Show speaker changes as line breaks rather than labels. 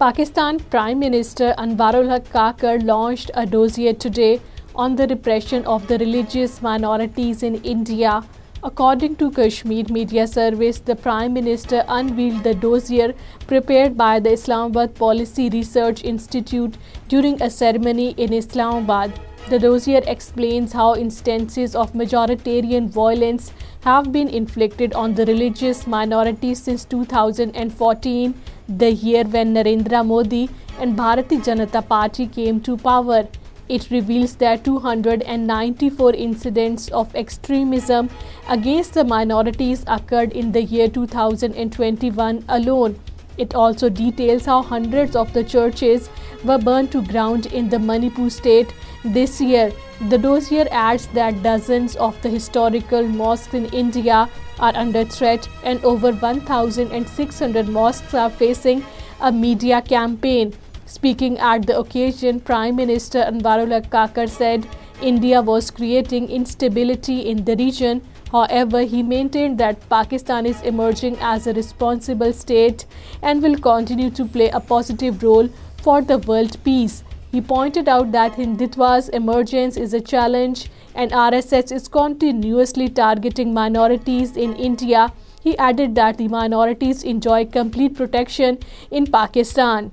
Pakistan Prime Minister Anwarul Haq Kakar launched a dossier today on the repression of the religious minorities in India. According to Kashmir Media Service, the Prime Minister unveiled the dossier prepared by the Islamabad Policy Research Institute during a ceremony in Islamabad. The dossier explains how instances of majoritarian violence have been inflicted on the religious minority since 2014 the year when Narendra Modi and Bharatiya Janata Party came to power, it reveals their 294 incidents of extremism against the minorities occurred in the year 2021 alone. It also details how hundreds of the churches were burned to ground in the Manipur state this year, the dossier adds that dozens of the historical mosques in India are under threat and over 1,600 mosques are facing a media campaign. Speaking at the occasion, Prime Minister Anwarul Kakar said India was creating instability in the region. However, he maintained that Pakistan is emerging as a responsible state and will continue to play a positive role for the world peace. He pointed out that Hindutva's emergence is a challenge and RSS is continuously targeting minorities in India. He added that the minorities enjoy complete protection in Pakistan.